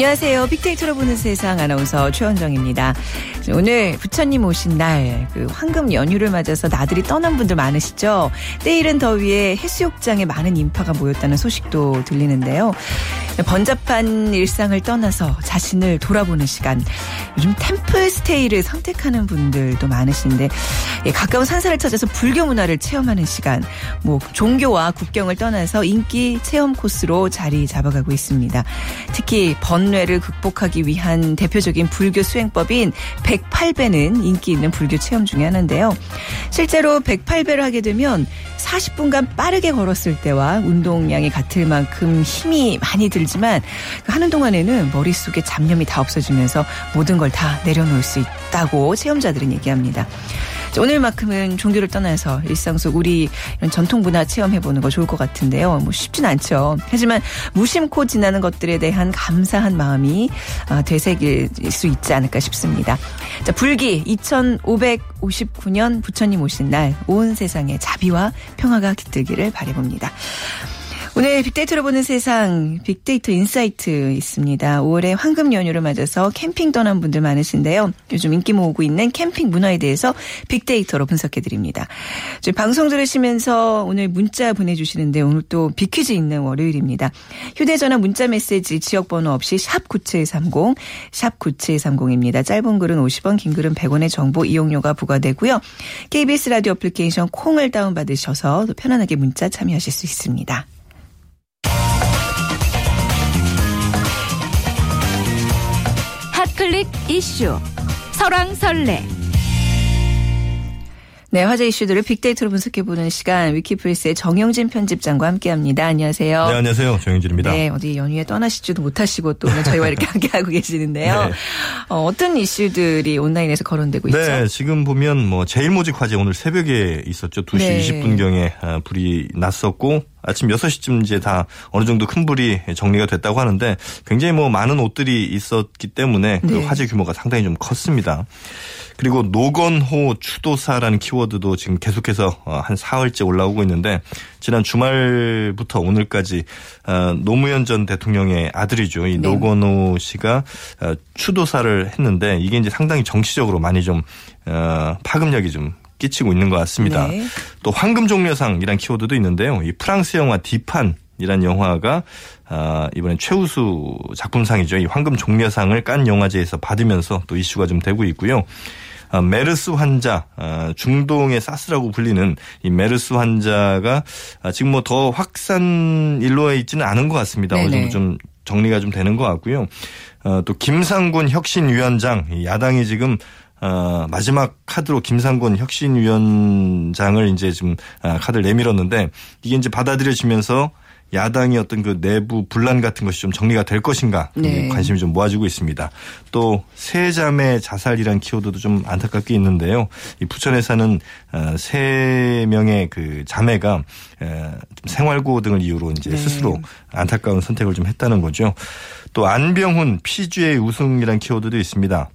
안녕하세요. 빅데이터로 보는 세상 아나운서 최원정입니다. 오늘 부처님 오신 날, 그 황금 연휴를 맞아서 나들이 떠난 분들 많으시죠? 때이른 더위에 해수욕장에 많은 인파가 모였다는 소식도 들리는데요. 번잡한 일상을 떠나서 자신을 돌아보는 시간. 요즘 템플 스테이를 선택하는 분들도 많으신데, 예, 가까운 산사를 찾아서 불교 문화를 체험하는 시간. 뭐, 종교와 국경을 떠나서 인기 체험 코스로 자리 잡아가고 있습니다. 특히 번뇌를 극복하기 위한 대표적인 불교 수행법인 108배는 인기 있는 불교 체험 중에 하나인데요. 실제로 108배를 하게 되면 40분간 빠르게 걸었을 때와 운동량이 같을 만큼 힘이 많이 들지만 하는 동안에는 머릿속에 잡념이 다 없어지면서 모든 걸 다 내려놓을 수 있다고 체험자들은 얘기합니다. 오늘만큼은 종교를 떠나서 일상 속 우리 전통 문화 체험해보는 거 좋을 것 같은데요. 뭐 쉽진 않죠. 하지만 무심코 지나는 것들에 대한 감사한 마음이 아, 되새길 수 있지 않을까 싶습니다. 자, 불기 2559년 부처님 오신 날 온 세상에 자비와 평화가 깃들기를 바래봅니다. 오늘 빅데이터로 보는 세상 빅데이터 insight 있습니다. 5월에 황금 연휴를 맞아서 캠핑 떠난 분들 많으신데요. 요즘 인기 모으고 있는 캠핑 문화에 대해서 빅데이터로 분석해 드립니다. 방송 들으시면서 오늘 문자 보내주시는데 오늘 또 빅퀴즈 있는 월요일입니다. 휴대전화 문자 메시지 지역번호 없이 샵 9730, 샵 9730입니다. 짧은 글은 50원, 긴 글은 100원의 정보 이용료가 부과되고요. KBS 라디오 애플리케이션 콩을 다운받으셔서 편안하게 문자 참여하실 수 있습니다. 클릭 이슈 설왕설래 네, 화제 이슈들을 빅데이터로 분석해보는 시간 위키플스의 정영진 편집장과 함께합니다. 안녕하세요. 네, 안녕하세요. 정영진입니다. 네, 어디 연휴에 떠나시지도 못하시고 또 오늘 저희와 이렇게 함께하고 계시는데요. 네. 어, 떤 이슈들이 온라인에서 거론되고 있죠? 네, 지금 보면 뭐 제일모직 화재 오늘 새벽에 있었죠. 2시 네. 20분경에 아, 불이 났었고 아침 6시쯤 이제 다 어느 정도 큰 불이 정리가 됐다고 하는데 굉장히 뭐 많은 옷들이 있었기 때문에 그 네. 화재 규모가 상당히 좀 컸습니다. 그리고 노건호 추도사라는 키워드도 지금 계속해서 어, 한 사흘째 올라오고 있는데 지난 주말부터 오늘까지 어, 노무현 전 대통령의 아들이죠. 이 네. 노건호 씨가 어, 추도사를 했는데 이게 이제 상당히 정치적으로 많이 좀 파급력이 좀 끼치고 있는 것 같습니다. 네. 또 황금 종려상이란 키워드도 있는데요. 이 프랑스 영화 디판 이란 영화가 아, 이번엔 최우수 작품상이죠. 이 황금 종려상을 깐 영화제에서 받으면서 또 이슈가 좀 되고 있고요. 아, 메르스 환자 아, 중동의 사스라고 불리는 이 메르스 환자가 아, 지금 뭐 더 확산 일로에 있지는 않은 것 같습니다. 네네. 어느 정도 좀 정리가 좀 되는 것 같고요. 어, 또 김상군 혁신위원장 야당이 지금 어, 마지막 카드로 김상곤 혁신위원장을 이제 지금 카드를 내밀었는데 이게 이제 받아들여지면서 야당이 어떤 그 내부 분란 같은 것이 좀 정리가 될 것인가 네. 관심이 좀 모아지고 있습니다. 또 세자매 자살이란 키워드도 좀 안타깝게 있는데요. 이 부천에 사는 어, 세 명의 그 자매가 생활고 등을 이유로 이제 네. 스스로 안타까운 선택을 좀 했다는 거죠. 또 안병훈 피주의 우승이란 키워드도 있습니다.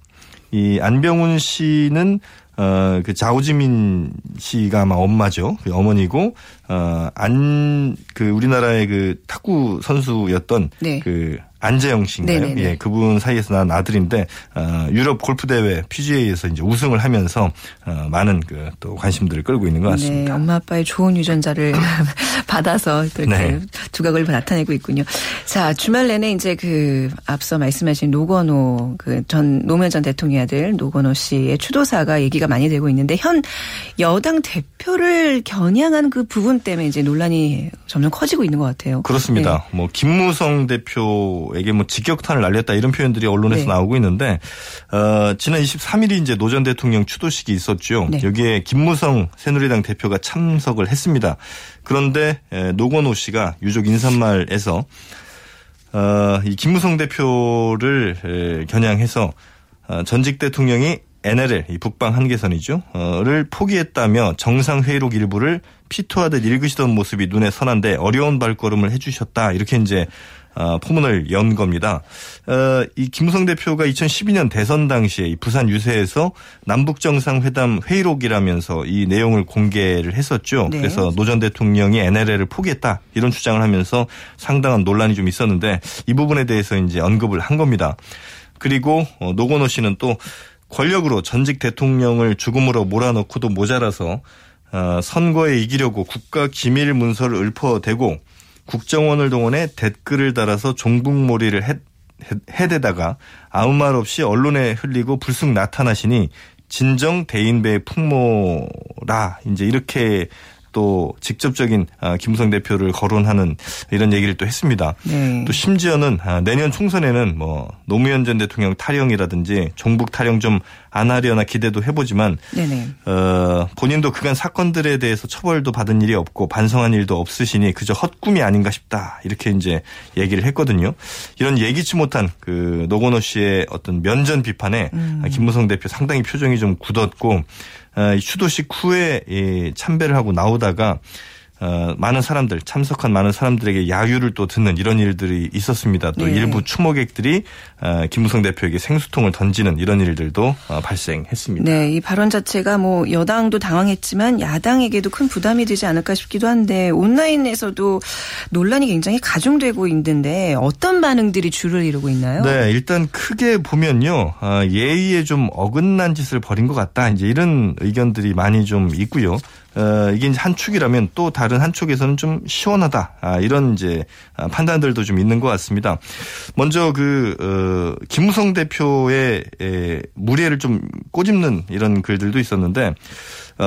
이 안병훈 씨는 어, 그 자오지민 씨가 아마 엄마죠. 그 어머니고, 어, 안, 그 우리나라의 그 탁구 선수였던 네. 그 안재영 씨인가요? 네네네. 예, 그분 사이에서 난 아들인데 어, 유럽 골프 대회 PGA에서 이제 우승을 하면서 어, 많은 그 또 관심들을 끌고 있는 것 같습니다. 네, 엄마 아빠의 좋은 유전자를 받아서 또 이렇게 네. 두각을 나타내고 있군요. 자, 주말 내내 이제 그 앞서 말씀하신 노건호 그 전 노무현 전 대통령의 아들 노건호 씨의 추도사가 얘기가 많이 되고 있는데 현 여당 대표를 겨냥한 그 부분 때문에 이제 논란이 점점 커지고 있는 것 같아요. 그렇습니다. 네. 뭐 김무성 대표 에게 뭐 직격탄을 날렸다 이런 표현들이 언론에서 네. 나오고 있는데 어, 지난 23일이 이제 노 전 대통령 추도식이 있었죠. 네. 여기에 김무성 새누리당 대표가 참석을 했습니다. 그런데 노건호 씨가 유족 인사말에서 어, 이 김무성 대표를 겨냥해서 어, 전직 대통령이 NLL, 이 북방 한계선이죠. 어,를 포기했다며 정상회의록 일부를 피토하듯 읽으시던 모습이 눈에 선한데 어려운 발걸음을 해주셨다. 이렇게 이제 어, 포문을 연 겁니다. 어, 이 김무성 대표가 2012년 대선 당시에 이 부산 유세에서 남북 정상회담 회의록이라면서 이 내용을 공개를 했었죠. 네. 그래서 노 전 대통령이 NLL을 포기했다 이런 주장을 하면서 상당한 논란이 좀 있었는데 이 부분에 대해서 이제 언급을 한 겁니다. 그리고 어, 노건호 씨는 또 권력으로 전직 대통령을 죽음으로 몰아넣고도 모자라서 어, 선거에 이기려고 국가 기밀 문서를 읊어대고 국정원을 동원해 댓글을 달아서 종북몰이를 해, 해대다가 아무 말 없이 언론에 흘리고 불쑥 나타나시니 진정 대인배의 풍모라. 이제 이렇게 또 직접적인 아, 김무성 대표를 거론하는 이런 얘기를 또 했습니다. 네. 또 심지어는 아, 내년 총선에는 뭐 노무현 전 대통령 탈영이라든지 종북 탈영 좀 안 하려나 기대도 해보지만 네네. 어, 본인도 그간 사건들에 대해서 처벌도 받은 일이 없고 반성한 일도 없으시니 그저 헛꿈이 아닌가 싶다 이렇게 이제 얘기를 했거든요. 이런 예기치 못한 그 노건호 씨의 어떤 면전 비판에 음. 김무성 대표 상당히 표정이 좀 굳었고 어, 이 추도식 후에 이 참배를 하고 나오다가 어, 많은 사람들 참석한 많은 사람들에게 야유를 또 듣는 이런 일들이 있었습니다. 또 네. 일부 추모객들이 어, 김무성 대표에게 생수통을 던지는 이런 일들도 어, 발생했습니다. 네, 이 발언 자체가 뭐 여당도 당황했지만 야당에게도 큰 부담이 되지 않을까 싶기도 한데 온라인에서도 논란이 굉장히 가중되고 있는데 어떤 반응들이 주를 이루고 있나요? 네, 일단 크게 보면요, 아, 예의에 좀 어긋난 짓을 벌인 것 같다. 이제 이런 의견들이 많이 좀 있고요. 어, 이게 이제 한 축이라면 또 다른 한 축에서는 좀 시원하다. 아, 이런 이제 아, 판단들도 좀 있는 것 같습니다. 먼저 그, 어, 김무성 대표의 에, 무례를 좀 꼬집는 이런 글들도 있었는데, 어,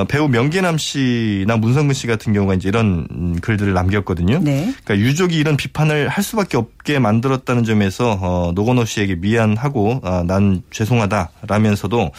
배우 명계남 씨나 문성근 씨 같은 경우가 이제 이런 음, 글들을 남겼거든요. 네. 그러니까 유족이 이런 비판을 할 수밖에 없게 만들었다는 점에서 어, 노건호 씨에게 미안하고 아, 난 죄송하다라면서도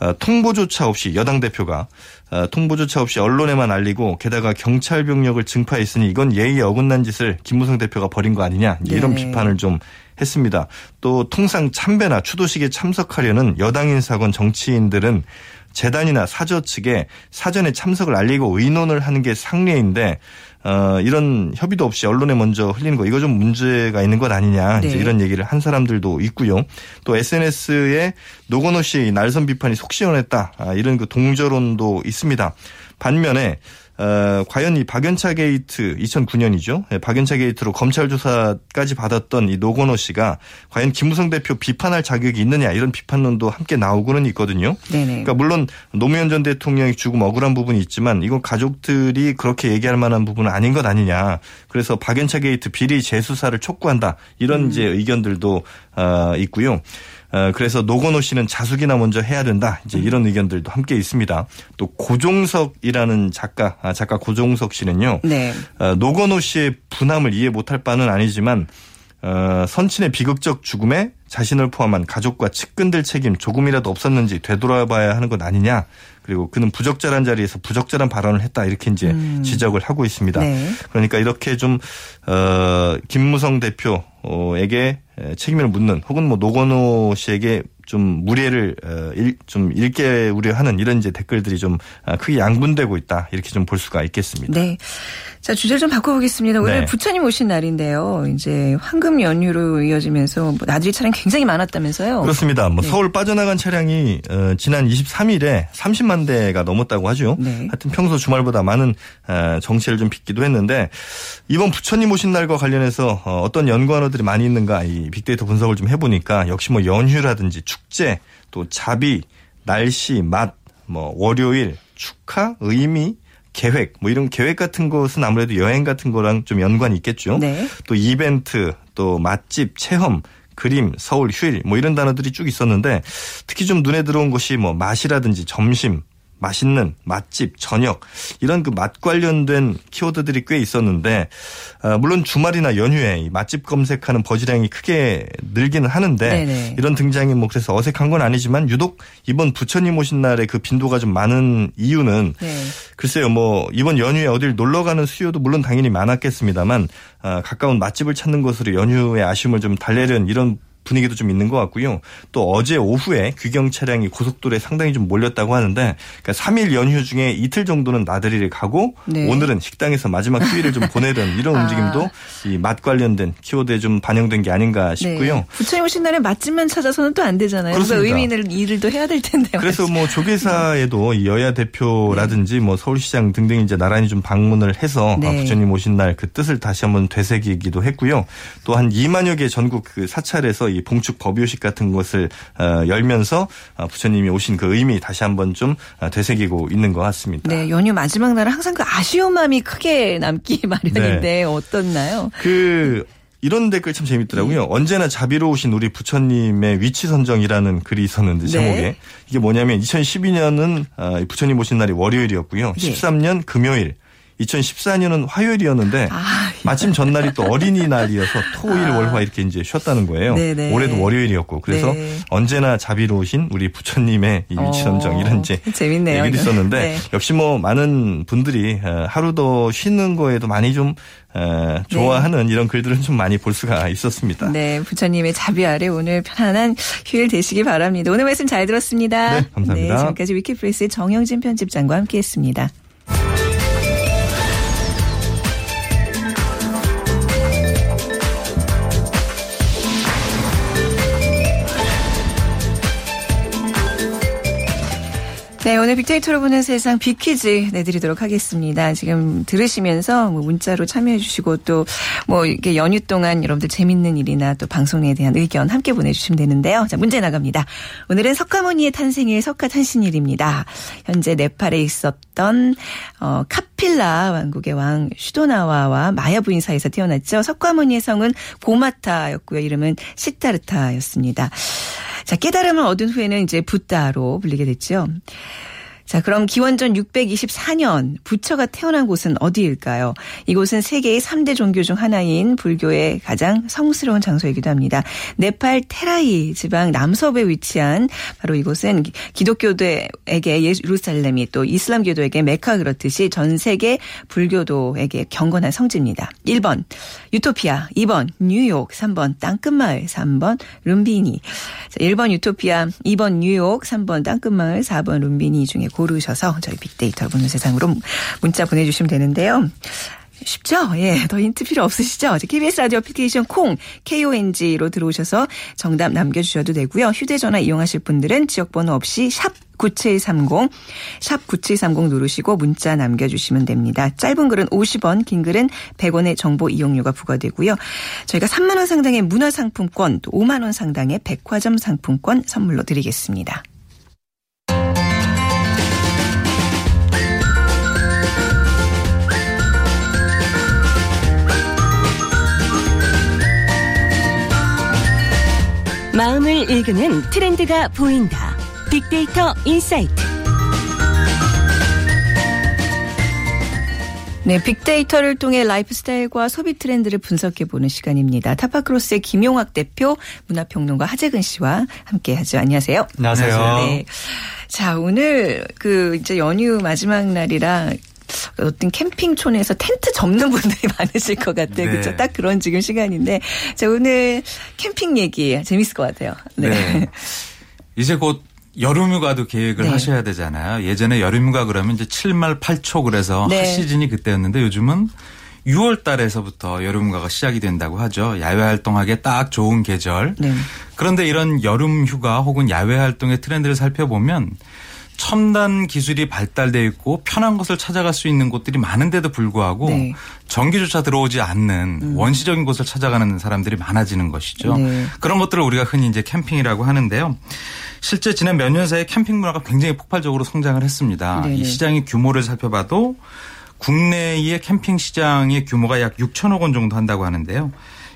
어, 통보조차 없이 여당 대표가 어, 통보조차 없이 언론에만 알리고 게다가 경찰 병력을 증파했으니 이건 예의에 어긋난 짓을 김무성 대표가 벌인 거 아니냐 이런 네. 비판을 좀 했습니다. 또 통상 참배나 추도식에 참석하려는 여당 인사건 정치인들은 재단이나 사저 측에 사전에 참석을 알리고 의논을 하는 게 상례인데 어, 이런 협의도 없이 언론에 먼저 흘리는 거 이거 좀 문제가 있는 것 아니냐 이제 네. 이런 얘기를 한 사람들도 있고요. 또 SNS에 노건호 씨의 날선 비판이 속 시원했다 아, 이런 그 동조론도 있습니다. 반면에 어, 과연 이 박연차 게이트 2009년이죠. 예, 박연차 게이트로 검찰 조사까지 받았던 이 노건호 씨가 과연 김무성 대표 비판할 자격이 있느냐 이런 비판론도 함께 나오고는 있거든요. 네네. 그러니까 물론 노무현 전 대통령이 조금 억울한 부분이 있지만 이건 가족들이 그렇게 얘기할 만한 부분은 아닌 것 아니냐. 그래서 박연차 게이트 비리 재수사를 촉구한다. 이런 음. 이제 의견들도 어, 있고요. 어, 그래서 노건호 씨는 자숙이나 먼저 해야 된다. 이제 이런 의견들도 함께 있습니다. 또 고종석이라는 작가, 아, 작가 고종석 씨는요. 네. 어, 노건호 씨의 분함을 이해 못할 바는 아니지만 어, 선친의 비극적 죽음에 자신을 포함한 가족과 측근들 책임 조금이라도 없었는지 되돌아봐야 하는 것 아니냐. 그리고 그는 부적절한 자리에서 부적절한 발언을 했다 이렇게 이제 지적을 하고 있습니다. 음. 네. 그러니까 이렇게 좀 어, 김무성 대표에게 책임을 묻는 혹은 뭐 노건호 씨에게 좀 무례를 어, 일, 좀 읽게 우려하는 이런 이제 댓글들이 좀 아, 크게 양분되고 있다 이렇게 좀 볼 수가 있겠습니다. 네. 자, 주제를 좀 바꿔보겠습니다. 오늘 네. 부처님 오신 날인데요. 이제 황금 연휴로 이어지면서 뭐 나들이 차량 굉장히 많았다면서요. 그렇습니다. 뭐 네. 서울 빠져나간 차량이 어, 지난 23일에 30만 대가 넘었다고 하죠. 네. 하여튼 평소 주말보다 많은 어, 정체를 좀 빚기도 했는데 이번 부처님 오신 날과 관련해서 어, 어떤 연관어들이 많이 있는가 이 빅데이터 분석을 좀 해보니까 역시 뭐 연휴라든지 축제 또 자비 날씨 맛 뭐 월요일 축하 의미 계획 뭐 이런 계획 같은 것은 아무래도 여행 같은 거랑 좀 연관이 있겠죠. 네. 또 이벤트, 또 맛집, 체험, 그림, 서울 휴일 뭐 이런 단어들이 쭉 있었는데 특히 좀 눈에 들어온 것이 뭐 맛이라든지 점심, 맛있는 맛집, 저녁 이런 그 맛 관련된 키워드들이 꽤 있었는데 아, 물론 주말이나 연휴에 이 맛집 검색하는 버즈량이 크게 늘기는 하는데 네네. 이런 등장이 뭐 그래서 어색한 건 아니지만 유독 이번 부처님 오신 날에 그 빈도가 좀 많은 이유는 네. 글쎄요, 뭐 이번 연휴에 어딜 놀러 가는 수요도 물론 당연히 많았겠습니다만 아, 가까운 맛집을 찾는 것으로 연휴의 아쉬움을 좀 달래려는 이런 분위기도 좀 있는 것 같고요. 또 어제 오후에 귀경 차량이 고속도로에 상당히 좀 몰렸다고 하는데 그러니까 3일 연휴 중에 이틀 정도는 나들이를 가고 네. 오늘은 식당에서 마지막 휴일을 좀 보내던 이런 아. 움직임도 이 맛 관련된 키워드에 좀 반영된 게 아닌가 싶고요. 네. 부처님 오신 날에 맛집만 찾아서는 또 안 되잖아요. 그래서 의미 있는 일을 또 해야 될 텐데. 그래서 뭐 조계사에도 여야 대표라든지 네. 뭐 서울시장 등등 이제 나란히 좀 방문을 해서 네. 부처님 오신 날 그 뜻을 다시 한번 되새기기도 했고요. 또 한 2만여 개 전국 그 사찰에서 이 봉축 법요식 같은 것을 어, 열면서 어, 부처님이 오신 그 의미 다시 한번 좀 어, 되새기고 있는 것 같습니다. 네, 연휴 마지막 날은 항상 그 아쉬운 마음이 크게 남기 마련인데 네. 어떻나요? 그 이런 댓글 참 재밌더라고요. 네. 언제나 자비로우신 우리 부처님의 위치 선정이라는 글이 있었는데 네. 제목에 네. 이게 뭐냐면 2012년은 아, 부처님 오신 날이 월요일이었고요. 네. 13년 금요일, 2014년은 화요일이었는데 아, 마침 전날이 또 어린이날이어서 토일 아. 월화 이렇게 이제 쉬었다는 거예요. 네네. 올해도 월요일이었고 그래서 네. 언제나 자비로우신 우리 부처님의 이 위치 선정 어, 이런 이제 재밌네요. 얘기도 있었는데 네. 역시 뭐 많은 분들이 어, 하루 더 쉬는 거에도 많이 좀 어, 좋아하는 네. 이런 글들은 좀 많이 볼 수가 있었습니다. 네, 부처님의 자비 아래 오늘 편안한 휴일 되시기 바랍니다. 오늘 말씀 잘 들었습니다. 네, 감사합니다. 네, 지금까지 위키프레스의 정영진 편집장과 함께했습니다. 네, 오늘 빅데이터로 보는 세상 빅퀴즈 내드리도록 하겠습니다. 지금 들으시면서 뭐 문자로 참여해 주시고 또 뭐 이렇게 연휴 동안 여러분들 재밌는 일이나 또 방송에 대한 의견 함께 보내주시면 되는데요. 자, 문제 나갑니다. 오늘은 석가모니의 탄생일 석가탄신일입니다. 현재 네팔에 있었던 어, 카필라 왕국의 왕 슈도나와와 마야 부인 사이에서 태어났죠. 석가모니의 성은 고마타였고요. 이름은 시타르타였습니다. 자, 깨달음을 얻은 후에는 이제 붓다로 불리게 됐죠. 자, 그럼 기원전 624년 부처가 태어난 곳은 어디일까요? 이곳은 세계의 3대 종교 중 하나인 불교의 가장 성스러운 장소이기도 합니다. 네팔 테라이 지방 남서부에 위치한 바로 이곳은 기독교도에게 예루살렘이 또 이슬람교도에게 메카 그렇듯이 전 세계 불교도에게 경건한 성지입니다. 1번 유토피아, 2번 뉴욕, 3번 땅끝마을, 3번 룸비니. 자, 1번 유토피아, 2번 뉴욕, 3번 땅끝마을, 4번 룸비니 중에 고르셔서 저희 빅데이터 보는 세상으로 문자 보내주시면 되는데요. 쉽죠? 예, 더 힌트 필요 없으시죠? KBS 라디오 애플리케이션 콩, KONG로 들어오셔서 정답 남겨주셔도 되고요. 휴대전화 이용하실 분들은 지역번호 없이 샵 9730, 샵 9730 누르시고 문자 남겨주시면 됩니다. 짧은 글은 50원, 긴 글은 100원의 정보 이용료가 부과되고요. 저희가 3만원 상당의 문화상품권, 또 5만원 상당의 백화점 상품권 선물로 드리겠습니다. 마음을 읽는 트렌드가 보인다. 빅데이터 insight. 네, 빅데이터를 통해 라이프 스타일과 소비 트렌드를 분석해 보는 시간입니다. 타파크로스의 김용학 대표, 문화평론가 하재근 씨와 함께 하죠. 안녕하세요. 안녕하세요. 네. 자, 오늘 그 이제 연휴 마지막 날이라 어떤 캠핑촌에서 텐트 접는 분들이 많으실 것 같아요. 네. 그렇죠? 딱 그런 지금 시간인데 자 오늘 캠핑 얘기 재밌을 것 같아요. 네. 네. 이제 곧 여름휴가도 계획을 네. 하셔야 되잖아요. 예전에 여름휴가 그러면 이제 7말 8초 그래서 네. 시즌이 그때였는데 요즘은 6월 달에서부터 여름휴가가 시작이 된다고 하죠. 야외 활동하기에 딱 좋은 계절. 네. 그런데 이런 여름휴가 혹은 야외 활동의 트렌드를 살펴보면 첨단 기술이 발달되어 있고 편한 곳을 찾아갈 수 있는 곳들이 많은데도 불구하고 네. 전기조차 들어오지 않는 음. 원시적인 곳을 찾아가는 사람들이 많아지는 것이죠. 네. 그런 것들을 우리가 흔히 이제 캠핑이라고 하는데요. 실제 지난 몇 년 사이에 캠핑 문화가 굉장히 폭발적으로 성장을 했습니다. 네이 시장의 규모를 살펴봐도 국내의 캠핑 시장의 규모가 약 6천억 원 정도 한다고 하는데요.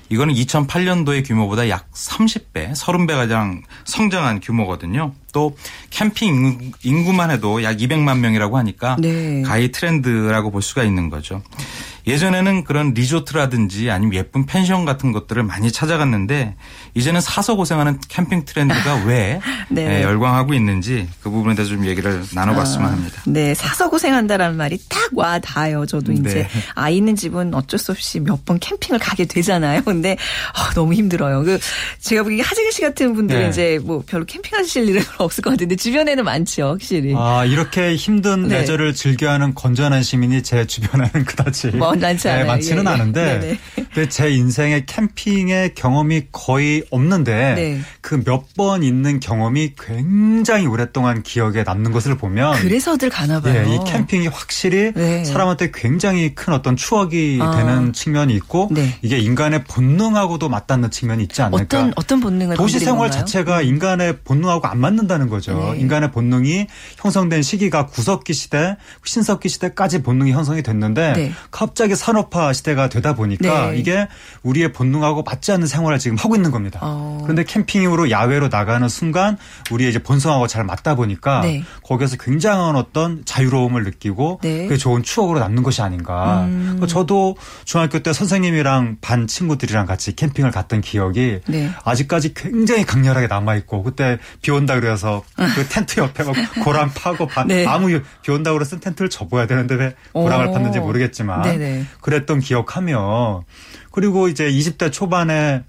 이거는 2008년도의 규모보다 약 30배, 30배 가량 성장한 규모거든요. 또 캠핑 인구만 해도 약 200만 명이라고 하니까 네. 가히 트렌드라고 볼 수가 있는 거죠. 예전에는 그런 리조트라든지 아니면 예쁜 펜션 같은 것들을 많이 찾아갔는데 이제는 사서 고생하는 캠핑 트렌드가 왜 네. 예, 열광하고 있는지 그 부분에 대해서 좀 얘기를 나눠봤으면 아, 합니다. 네, 사서 고생한다라는 말이 딱 와 닿아요. 저도 네. 이제 아이 있는 집은 어쩔 수 없이 몇 번 캠핑을 가게 되잖아요. 근데 어, 너무 힘들어요. 그 제가 보기에 하재근 씨 같은 분들은 네. 이제 뭐 별로 캠핑하실 일은 없을 것 같은데 주변에는 많죠, 확실히. 아 이렇게 힘든 네. 레저를 즐겨하는 건전한 시민이 제 주변에는 그다지 뭐, 많지 네, 많지는 예, 예. 않은데 근데 제 인생에 캠핑의 경험이 거의 없는데 네. 그몇 번 있는 경험이 굉장히 오랫동안 기억에 남는 것을 보면 그래서들 가나 봐요. 예, 이 캠핑이 확실히 네. 사람한테 굉장히 큰 어떤 추억이 아. 되는 측면이 있고 네. 이게 인간의 본능하고도 맞닿는 측면이 있지 않을까? 어떤 어떤 본능을 도시 생활 자체가 인간의 본능하고 안 맞는다는 거죠. 네. 인간의 본능이 형성된 시기가 구석기 시대, 신석기 시대까지 본능이 형성이 됐는데 네. 갑자기 산업화 시대가 되다 보니까 네. 이게 우리의 본능하고 맞지 않는 생활을 지금 하고 있는 겁니다. 어. 그런데 캠핑으로 야외로 나가는 순간 우리의 이제 본성하고 잘 맞다 보니까 네. 거기에서 굉장한 어떤 자유로움을 느끼고 네. 그게 좋은 추억으로 남는 것이 아닌가. 음. 저도 중학교 때 선생님이랑 반 친구들이랑 같이 캠핑을 갔던 기억이 네. 아직까지 굉장히 강렬하게 남아 있고 그때 비 온다 그래서 그 텐트 옆에 막 고랑 파고 네. 아무 비 온다 그래서 쓴 텐트를 접어야 되는데 왜 고랑을 팠는지 모르겠지만 네네. 그랬던 기억하며 그리고 이제 20대 초반에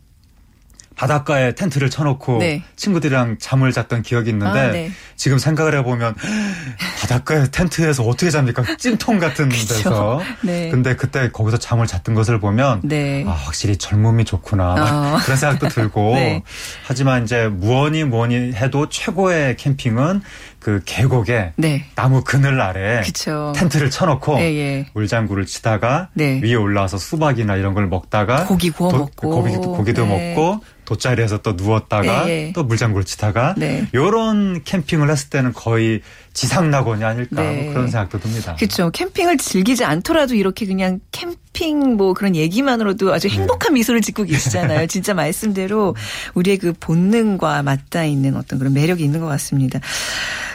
바닷가에 텐트를 쳐놓고 네. 친구들이랑 잠을 잤던 기억이 있는데 아, 네. 지금 생각을 해보면 바닷가에 텐트에서 어떻게 잡니까? 찜통 같은 데서. 네. 근데 그때 거기서 잠을 잤던 것을 보면 네. 아, 확실히 젊음이 좋구나 어. 그런 생각도 들고 네. 하지만 이제 무언이 뭐니 해도 최고의 캠핑은 그 계곡에 네. 나무 그늘 아래 그쵸. 텐트를 쳐놓고 예, 예. 물장구를 치다가 네. 위에 올라와서 수박이나 이런 걸 먹다가 고기 구워 도, 먹고 고기, 고기도 네. 먹고 돗자리에서 또 누웠다가 예, 예. 또 물장구를 치다가 네. 이런 캠핑을 했을 때는 거의 지상 낙원이 아닐까 네. 뭐 그런 생각도 듭니다. 그렇죠. 캠핑을 즐기지 않더라도 이렇게 그냥 캠핑 뭐 그런 얘기만으로도 아주 네. 행복한 네. 미소를 짓고 계시잖아요. 진짜 말씀대로 우리의 그 본능과 맞닿아 있는 어떤 그런 매력이 있는 것 같습니다.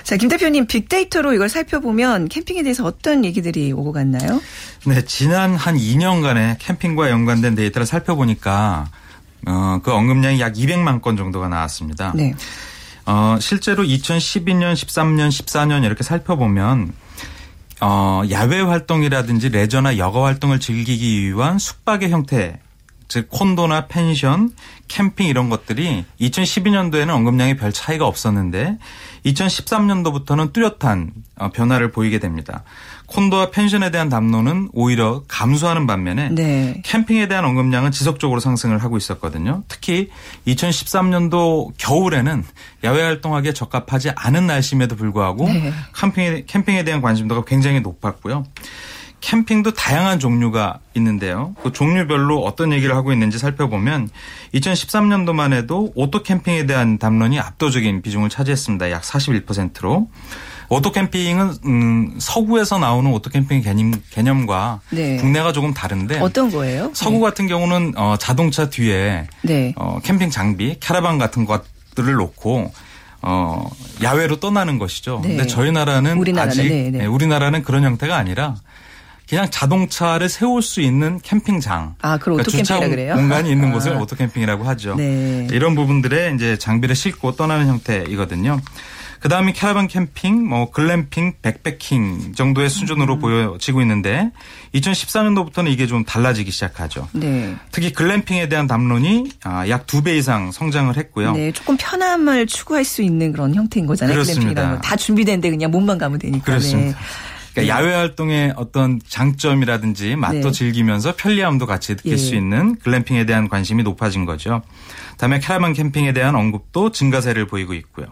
자, 김 대표님 빅데이터로 이걸 살펴보면 캠핑에 대해서 어떤 얘기들이 오고 갔나요? 네, 지난 한 2년간의 캠핑과 연관된 데이터를 살펴보니까 어, 그 언급량이 약 200만 건 정도가 나왔습니다. 네. 어, 실제로 2012년, 13년, 14년 이렇게 살펴보면 어, 야외 활동이라든지 레저나 여가 활동을 즐기기 위한 숙박의 형태 즉 콘도나 펜션, 캠핑 이런 것들이 2012년도에는 언급량이 별 차이가 없었는데 2013년도부터는 뚜렷한 어, 변화를 보이게 됩니다. 콘도와 펜션에 대한 담론은 오히려 감소하는 반면에 네. 캠핑에 대한 언급량은 지속적으로 상승을 하고 있었거든요. 특히 2013년도 겨울에는 야외 활동하기에 적합하지 않은 날씨임에도 불구하고 네. 캠핑에, 캠핑에 대한 관심도가 굉장히 높았고요. 캠핑도 다양한 종류가 있는데요. 그 종류별로 어떤 얘기를 하고 있는지 살펴보면 2013년도만 해도 오토 캠핑에 대한 담론이 압도적인 비중을 차지했습니다. 약 41%로. 오토 캠핑은 음, 서구에서 나오는 오토 캠핑 개념, 개념과 네. 국내가 조금 다른데 어떤 거예요? 서구 네. 같은 경우는 어, 자동차 뒤에 네. 어, 캠핑 장비, 캐러반 같은 것들을 놓고 어, 야외로 떠나는 것이죠. 네. 근데 저희 나라는 우리나라는, 아직 네, 네. 우리나라는 그런 형태가 아니라 그냥 자동차를 세울 수 있는 캠핑장. 아, 그럼 그러니까 주차 그래요? 공간이 있는 아. 곳을 오토 캠핑이라고 하죠. 네. 이런 부분들에 이제 장비를 싣고 떠나는 형태이거든요. 그 다음에 캐러반 캠핑, 뭐 글램핑, 백패킹 정도의 수준으로 음. 보여지고 있는데 2014년도부터는 이게 좀 달라지기 시작하죠. 네. 특히 글램핑에 대한 담론이 아, 약 두 배 이상 성장을 했고요. 네, 조금 편함을 추구할 수 있는 그런 형태인 거잖아요. 그렇습니다. 다 준비된데 그냥 몸만 가면 되니까. 그렇습니다. 네. 그러니까 네. 야외 활동의 어떤 장점이라든지 맛도 네. 즐기면서 편리함도 같이 느낄 예. 수 있는 글램핑에 대한 관심이 높아진 거죠. 다음에 캐러반 캠핑에 대한 언급도 증가세를 보이고 있고요.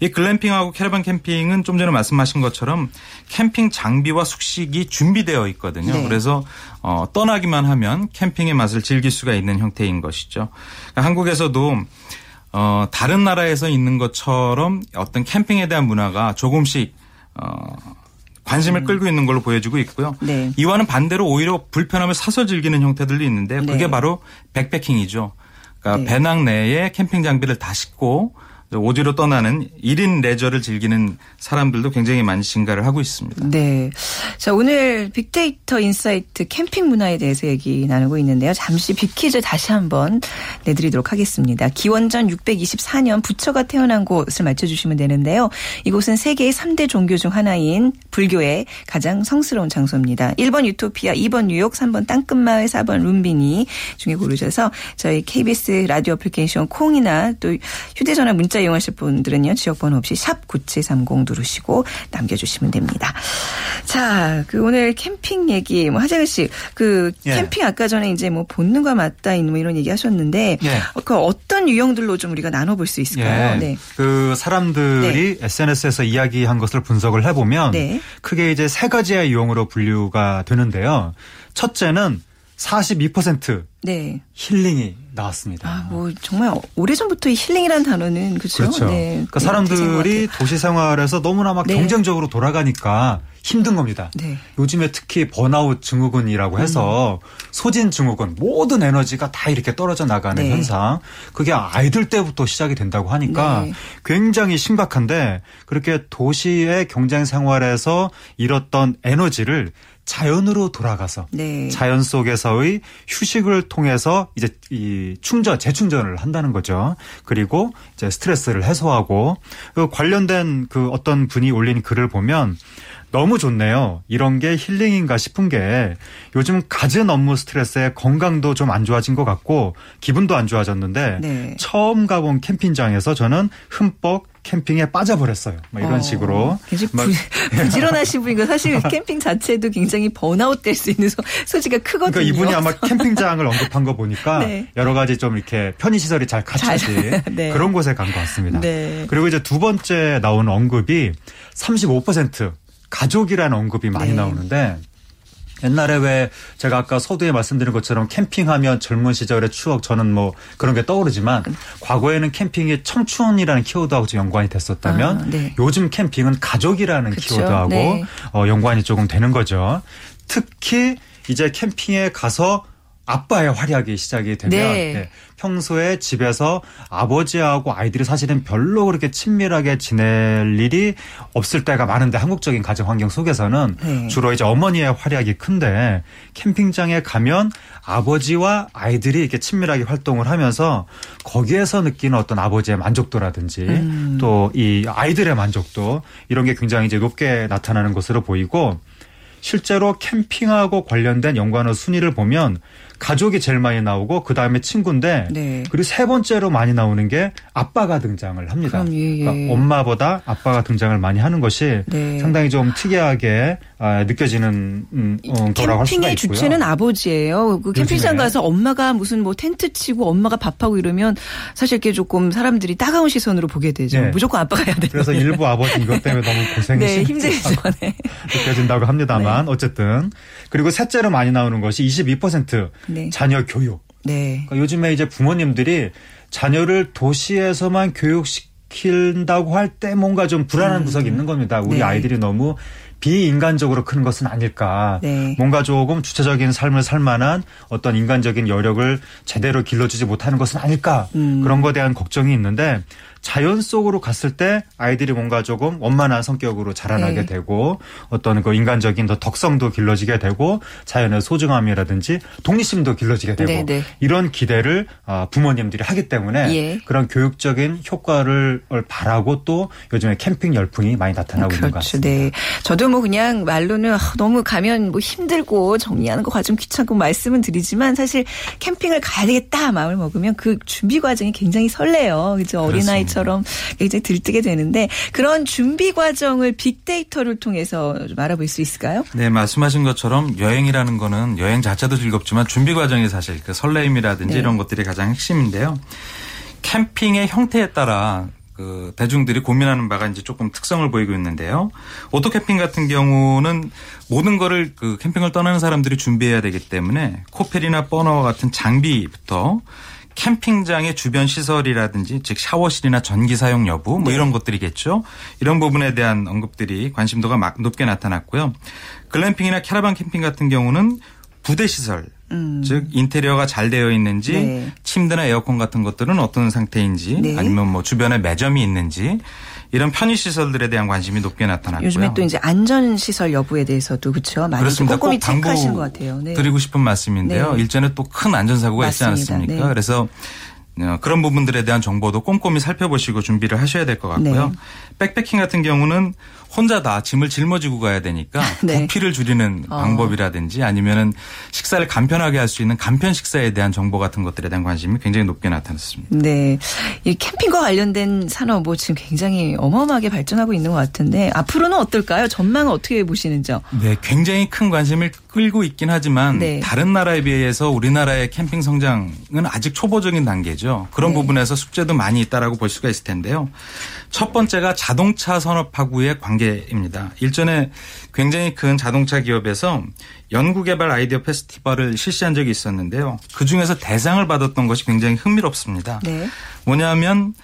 이 글램핑하고 캐러반 캠핑은 좀 전에 말씀하신 것처럼 캠핑 장비와 숙식이 준비되어 있거든요. 네. 그래서 어, 떠나기만 하면 캠핑의 맛을 즐길 수가 있는 형태인 것이죠. 그러니까 한국에서도 어, 다른 나라에서 있는 것처럼 어떤 캠핑에 대한 문화가 조금씩 어, 관심을 음. 끌고 있는 걸로 보여지고 있고요. 네. 이와는 반대로 오히려 불편함을 사서 즐기는 형태들도 있는데 그게 네. 바로 백패킹이죠. 그러니까 네. 배낭 내에 캠핑 장비를 다 싣고 오지로 떠나는 1인 레저를 즐기는 사람들도 굉장히 많이 증가를 하고 있습니다. 네. 자, 오늘 빅데이터 인사이트 캠핑 문화에 대해서 얘기 나누고 있는데요. 잠시 빅퀴즈 다시 한번 내드리도록 하겠습니다. 기원전 624년 부처가 태어난 곳을 맞춰주시면 되는데요. 이곳은 세계의 3대 종교 중 하나인 불교의 가장 성스러운 장소입니다. 1번 유토피아, 2번 뉴욕, 3번 땅끝마을, 4번 룸비니 중에 고르셔서 저희 KBS 라디오 애플리케이션 콩이나 또 휴대전화 문자 이용하실 분들은요. 지역번호 없이 샵 9730 누르시고 남겨주시면 됩니다. 자, 그 오늘 캠핑 얘기 뭐 하재근 씨, 그 예. 캠핑 아까 전에 이제 뭐 본능과 있는 뭐 이런 얘기 하셨는데 예. 그 어떤 유형들로 좀 우리가 나눠볼 수 있을까요? 예. 네. 그 사람들이 네. SNS에서 이야기한 것을 분석을 해보면 네. 크게 이제 세 가지의 유형으로 분류가 되는데요. 첫째는 42% 네. 힐링이 나왔습니다. 아, 뭐 정말 오래전부터 힐링이라는 단어는 그렇죠. 그렇죠. 네. 그러니까 사람들이 도시 생활에서 너무나 막 네. 경쟁적으로 돌아가니까 힘든 겁니다. 네. 요즘에 특히 번아웃 증후군이라고 해서 음. 소진 증후군 모든 에너지가 다 이렇게 떨어져 나가는 네. 현상. 그게 아이들 때부터 시작이 된다고 하니까 네. 굉장히 심각한데 그렇게 도시의 경쟁 생활에서 잃었던 에너지를 자연으로 돌아가서 네. 자연 속에서의 휴식을 통해서 이제 이 충전 재충전을 한다는 거죠. 그리고 이제 스트레스를 해소하고 그 관련된 그 어떤 분이 올린 글을 보면 너무 좋네요. 이런 게 힐링인가 싶은 게 요즘 갖은 업무 스트레스에 건강도 좀 안 좋아진 것 같고 기분도 안 좋아졌는데 네. 처음 가본 캠핑장에서 저는 흠뻑 캠핑에 빠져버렸어요. 뭐 이런 어, 식으로. 굉장히 부, 지런하신 분이고 사실 캠핑 자체도 굉장히 번아웃 될 수 있는 소, 지가 크거든요. 그러니까 이분이 아마 캠핑장을 언급한 거 보니까 네. 여러 가지 좀 이렇게 편의시설이 잘 갖춰진 네. 그런 곳에 간 것 같습니다. 네. 그리고 이제 두 번째 나온 언급이 35% 가족이라는 언급이 많이 네. 나오는데 옛날에 왜 제가 아까 서두에 말씀드린 것처럼 캠핑하면 젊은 시절의 추억 저는 뭐 그런 게 떠오르지만 과거에는 캠핑이 청춘이라는 키워드하고 좀 연관이 됐었다면 아, 네. 요즘 캠핑은 가족이라는 그쵸? 키워드하고 네. 어, 연관이 조금 되는 거죠. 특히 이제 캠핑에 가서 아빠의 활약이 시작이 되면 네. 네. 평소에 집에서 아버지하고 아이들이 사실은 별로 그렇게 친밀하게 지낼 일이 없을 때가 많은데 한국적인 가정 환경 속에서는 네. 주로 이제 어머니의 활약이 큰데 캠핑장에 가면 아버지와 아이들이 이렇게 친밀하게 활동을 하면서 거기에서 느끼는 어떤 아버지의 만족도라든지 음. 또이 아이들의 만족도 이런 게 굉장히 이제 높게 나타나는 것으로 보이고 실제로 캠핑하고 관련된 연관어 순위를 보면 가족이 제일 많이 나오고 그 다음에 친구인데 네. 그리고 세 번째로 많이 나오는 게 아빠가 등장을 합니다. 그럼, 예, 예. 그러니까 엄마보다 아빠가 등장을 많이 하는 것이 네. 상당히 좀 특이하게 아, 느껴지는 음, 어, 거라고 할 수가 있고요. 캠핑의 주체는 아버지예요. 그 캠핑장 가서 엄마가 무슨 뭐 텐트 치고 엄마가 밥하고 이러면 사실 이게 조금 사람들이 따가운 시선으로 보게 되죠. 네. 무조건 아빠가 해야 돼요. 그래서 일부 아버지 이것 때문에 너무 고생이 네, 힘들죠. 네. 느껴진다고 합니다만 네. 어쨌든 그리고 셋째로 많이 나오는 것이 22% 네. 자녀 교육. 네. 그러니까 요즘에 이제 부모님들이 자녀를 도시에서만 교육시킨다고 할 때 뭔가 좀 불안한 음. 구석이 있는 겁니다. 우리 네. 아이들이 너무 비인간적으로 크는 것은 아닐까. 네. 뭔가 조금 주체적인 삶을 살 만한 어떤 인간적인 여력을 제대로 길러주지 못하는 것은 아닐까. 음. 그런 것에 대한 걱정이 있는데 자연 속으로 갔을 때 아이들이 뭔가 조금 원만한 성격으로 자라나게 네. 되고 어떤 그 인간적인 더 덕성도 길러지게 되고 자연의 소중함이라든지 독립심도 길러지게 되고 네, 네. 이런 기대를 아, 부모님들이 하기 때문에 예. 그런 교육적인 효과를 바라고 또 요즘에 캠핑 열풍이 많이 나타나고 그렇죠. 있는 것 그렇죠. 같습니다. 네. 저도 뭐 그냥 말로는 아, 너무 가면 뭐 힘들고 정리하는 거 과정 귀찮고 말씀은 드리지만 사실 캠핑을 가야 되겠다 마음을 먹으면 그 준비 과정이 굉장히 설레요. 그죠 어린아이 것처럼 굉장히 들뜨게 되는데 그런 준비 과정을 빅데이터를 통해서 좀 알아볼 수 있을까요? 네, 말씀하신 것처럼 여행이라는 거는 여행 자체도 즐겁지만 준비 과정이 사실 그 설레임이라든지 네. 이런 것들이 가장 핵심인데요. 캠핑의 형태에 따라 그 대중들이 고민하는 바가 이제 조금 특성을 보이고 있는데요. 오토 캠핑 같은 경우는 모든 거를 그 캠핑을 떠나는 사람들이 준비해야 되기 때문에 코펠이나 버너와 같은 장비부터 캠핑장의 주변 시설이라든지 즉 샤워실이나 전기 사용 여부 뭐 네. 이런 것들이겠죠. 이런 부분에 대한 언급들이 관심도가 막 높게 나타났고요. 글램핑이나 캐러반 캠핑 같은 경우는 부대 시설 음. 즉 인테리어가 잘 되어 있는지 네. 침대나 에어컨 같은 것들은 어떤 상태인지 네. 아니면 뭐 주변에 매점이 있는지 이런 편의 시설들에 대한 관심이 높게 나타났고요. 요즘에 또 이제 안전 시설 여부에 대해서도 그렇죠. 많이 그렇습니다. 꼼꼼히 체크하신 것 같아요. 네. 드리고 싶은 말씀인데요. 네. 일전에 또 큰 안전사고가 맞습니다. 있지 않았습니까? 네. 그래서 어, 그런 부분들에 대한 정보도 꼼꼼히 살펴보시고 준비를 하셔야 될 것 같고요. 네. 백패킹 같은 경우는 혼자 다 짐을 짊어지고 가야 되니까 네. 부피를 줄이는 어. 방법이라든지 아니면은 식사를 간편하게 할 수 있는 간편 식사에 대한 정보 같은 것들에 대한 관심이 굉장히 높게 나타났습니다. 네. 이 캠핑과 관련된 산업 뭐 지금 굉장히 어마어마하게 발전하고 있는 것 같은데 앞으로는 어떨까요? 전망은 어떻게 보시는지요? 네. 굉장히 큰 관심을 끌고 있긴 하지만 네. 다른 나라에 비해서 우리나라의 캠핑 성장은 아직 초보적인 단계죠. 그런 네. 부분에서 숙제도 많이 있다라고 볼 수가 있을 텐데요. 첫 번째가 자동차 산업하고의 관계입니다. 일전에 굉장히 큰 자동차 기업에서 연구개발 아이디어 페스티벌을 실시한 적이 있었는데요. 그 중에서 대상을 받았던 것이 굉장히 흥미롭습니다. 네. 뭐냐면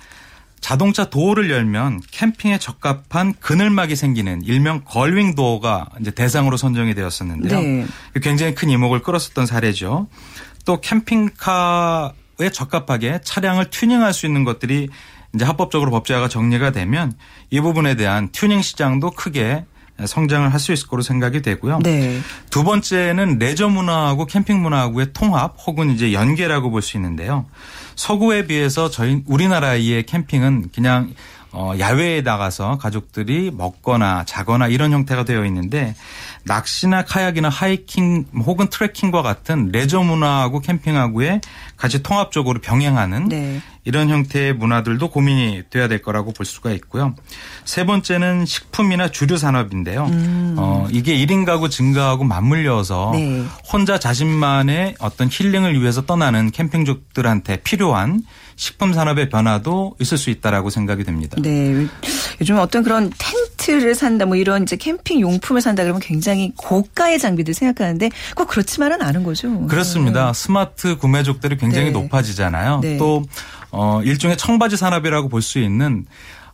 자동차 도어를 열면 캠핑에 적합한 그늘막이 생기는 일명 걸윙 도어가 이제 대상으로 선정이 되었었는데요. 네. 굉장히 큰 이목을 끌었었던 사례죠. 또 캠핑카에 적합하게 차량을 튜닝할 수 있는 것들이 이제 합법적으로 법제화가 정리가 되면 이 부분에 대한 튜닝 시장도 크게 성장을 할 수 있을 거로 생각이 되고요. 네. 두 번째는 레저 문화하고 캠핑 문화하고의 통합 혹은 이제 연계라고 볼 수 있는데요. 서구에 비해서 저희 우리나라의 캠핑은 그냥 어, 야외에 나가서 가족들이 먹거나 자거나 이런 형태가 되어 있는데 낚시나 카약이나 하이킹 혹은 트레킹과 같은 레저 문화하고 캠핑하고의 같이 통합적으로 병행하는 네. 이런 형태의 문화들도 고민이 돼야 될 거라고 볼 수가 있고요. 세 번째는 식품이나 주류 산업인데요. 음. 어, 이게 1인 가구 증가하고 맞물려서 네. 혼자 자신만의 어떤 힐링을 위해서 떠나는 캠핑족들한테 필요한 식품 산업의 변화도 있을 수 있다라고 생각이 됩니다. 네. 요즘 어떤 그런 텐트를 산다 뭐 이런 이제 캠핑 용품을 산다 그러면 굉장히 고가의 장비들 생각하는데 꼭 그렇지만은 않은 거죠. 그렇습니다. 네. 스마트 구매족들이 굉장히 네. 높아지잖아요. 네. 또 어, 일종의 청바지 산업이라고 볼 수 있는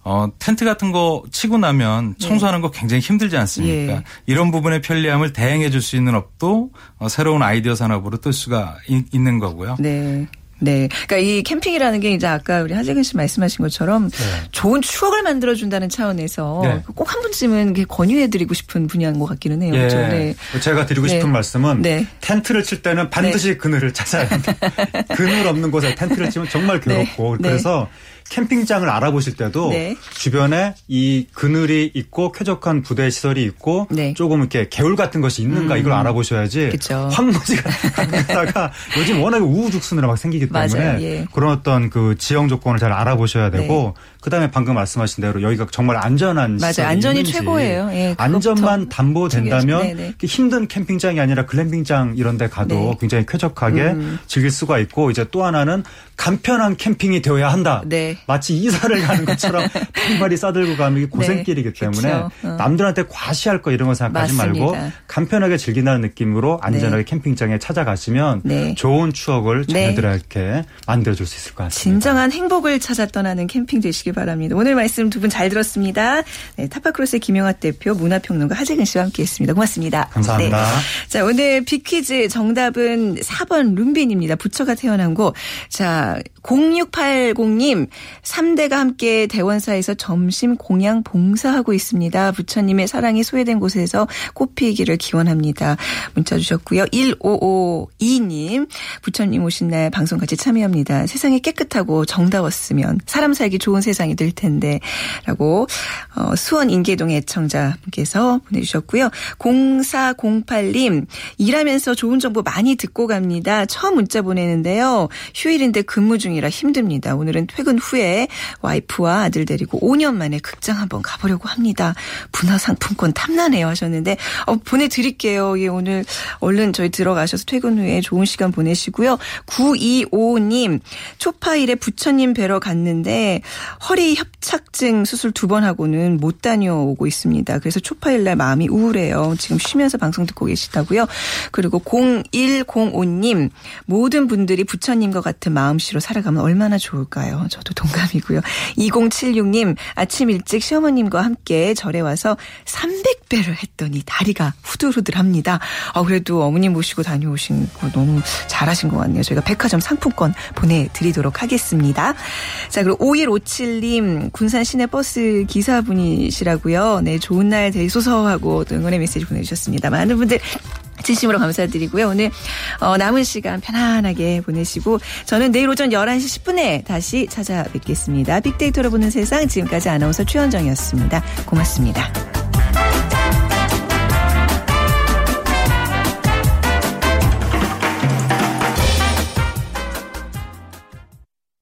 어, 텐트 같은 거 치고 나면 네. 청소하는 거 굉장히 힘들지 않습니까? 예. 이런 부분의 편리함을 대행해 줄 수 있는 업도 어, 새로운 아이디어 산업으로 뜰 수가 있, 는 거고요. 네. 네. 그러니까 이 캠핑이라는 게 이제 아까 우리 하재근 씨 말씀하신 것처럼 네. 좋은 추억을 만들어 준다는 차원에서 네. 꼭한 번쯤은 권유해 드리고 싶은 분야인 것 같기는 해요. 예. 그렇죠? 네. 제가 드리고 네. 싶은 말씀은 네. 텐트를 칠 때는 반드시 네. 그늘을 찾아야 합니다. 그늘 없는 곳에 텐트를 치면 정말 괴롭고 그래서 캠핑장을 알아보실 때도 네. 주변에 이 그늘이 있고 쾌적한 부대 시설이 있고 네. 조금 이렇게 개울 같은 것이 있는가 음. 이걸 알아보셔야지 그쵸. 황무지가 가다가 요즘 워낙에 우후죽순으로 막 생기 기 때문에 예. 그런 어떤 그 지형 조건을 잘 알아보셔야 되고 네. 그다음에 방금 말씀하신 대로 여기가 정말 안전한 맞아요. 안전이 있는지. 최고예요. 예, 안전만 담보된다면 힘든 캠핑장이 아니라 글램핑장 이런 데 가도 네. 굉장히 쾌적하게 음. 즐길 수가 있고 이제 또 하나는 간편한 캠핑이 되어야 한다. 네. 마치 이사를 가는 것처럼 팔발이 싸들고 가면 고생길이기 네. 때문에 어. 남들한테 과시할 거 이런 거 생각하지 맞습니다. 말고 간편하게 즐긴다는 느낌으로 안전하게 네. 캠핑장에 찾아가시면 네. 좋은 추억을 네. 자녀들에게 만들어줄 수 있을 것 같습니다. 진정한 행복을 찾아 떠나는 캠핑 되시길 바랍니다. 오늘 말씀 두 분 잘 들었습니다. 네, 타파크로스의 김영학 대표 문화평론가 하재근 씨와 함께했습니다. 고맙습니다. 감사합니다. 자 오늘 비퀴즈 정답은 4번 룸빈입니다. 부처가 태어난 곳. 자 0680님, 3대가 함께 대원사에서 점심 공양 봉사하고 있습니다. 부처님의 사랑이 소외된 곳에서 꽃피기를 기원합니다. 문자 주셨고요. 1552님, 부처님 오신 날 방송 같이 참여합니다. 세상이 깨끗하고 정다웠으면 사람 살기 좋은 세상이 될 텐데 라고 어, 수원 인계동 애청자분께서 보내주셨고요. 0408님, 일하면서 좋은 정보 많이 듣고 갑니다. 처음 문자 보내는데요. 휴일인데 그 근무 중이라 힘듭니다. 오늘은 퇴근 후에 와이프와 아들 데리고 5년 만에 극장 한번 가보려고 합니다. 문화 상품권 탐나네요 하셨는데 어, 보내드릴게요. 예, 오늘 얼른 저희 들어가셔서 퇴근 후에 좋은 시간 보내시고요. 9255님 초파일에 부처님 뵈러 갔는데 허리 협착증 수술 두 번 하고는 못 다녀오고 있습니다. 그래서 초파일 날 마음이 우울해요. 지금 쉬면서 방송 듣고 계시다고 요. 그리고 0105님 모든 분들이 부처님과 같은 마음씨 없이로 살아가면 얼마나 좋을까요? 저도 동감이고요. 2076님 아침 일찍 시어머님과 함께 절에 와서 300배를 했더니 다리가 후들후들합니다. 아 그래도 어머님 모시고 다녀오신 거 너무 잘하신 것 같네요. 저희가 백화점 상품권 보내드리도록 하겠습니다. 자 그리고 5157님 군산 시내 버스 기사분이시라고요. 네 좋은 날 되소서 하고 응원의 메시지 보내주셨습니다. 많은 분들 진심으로 감사드리고요. 오늘 어, 남은 시간 편안하게 보내시고 저는 내일 오전 11시 10분에 다시 찾아뵙겠습니다. 빅데이터로 보는 세상 지금까지 아나운서 최현정이었습니다. 고맙습니다.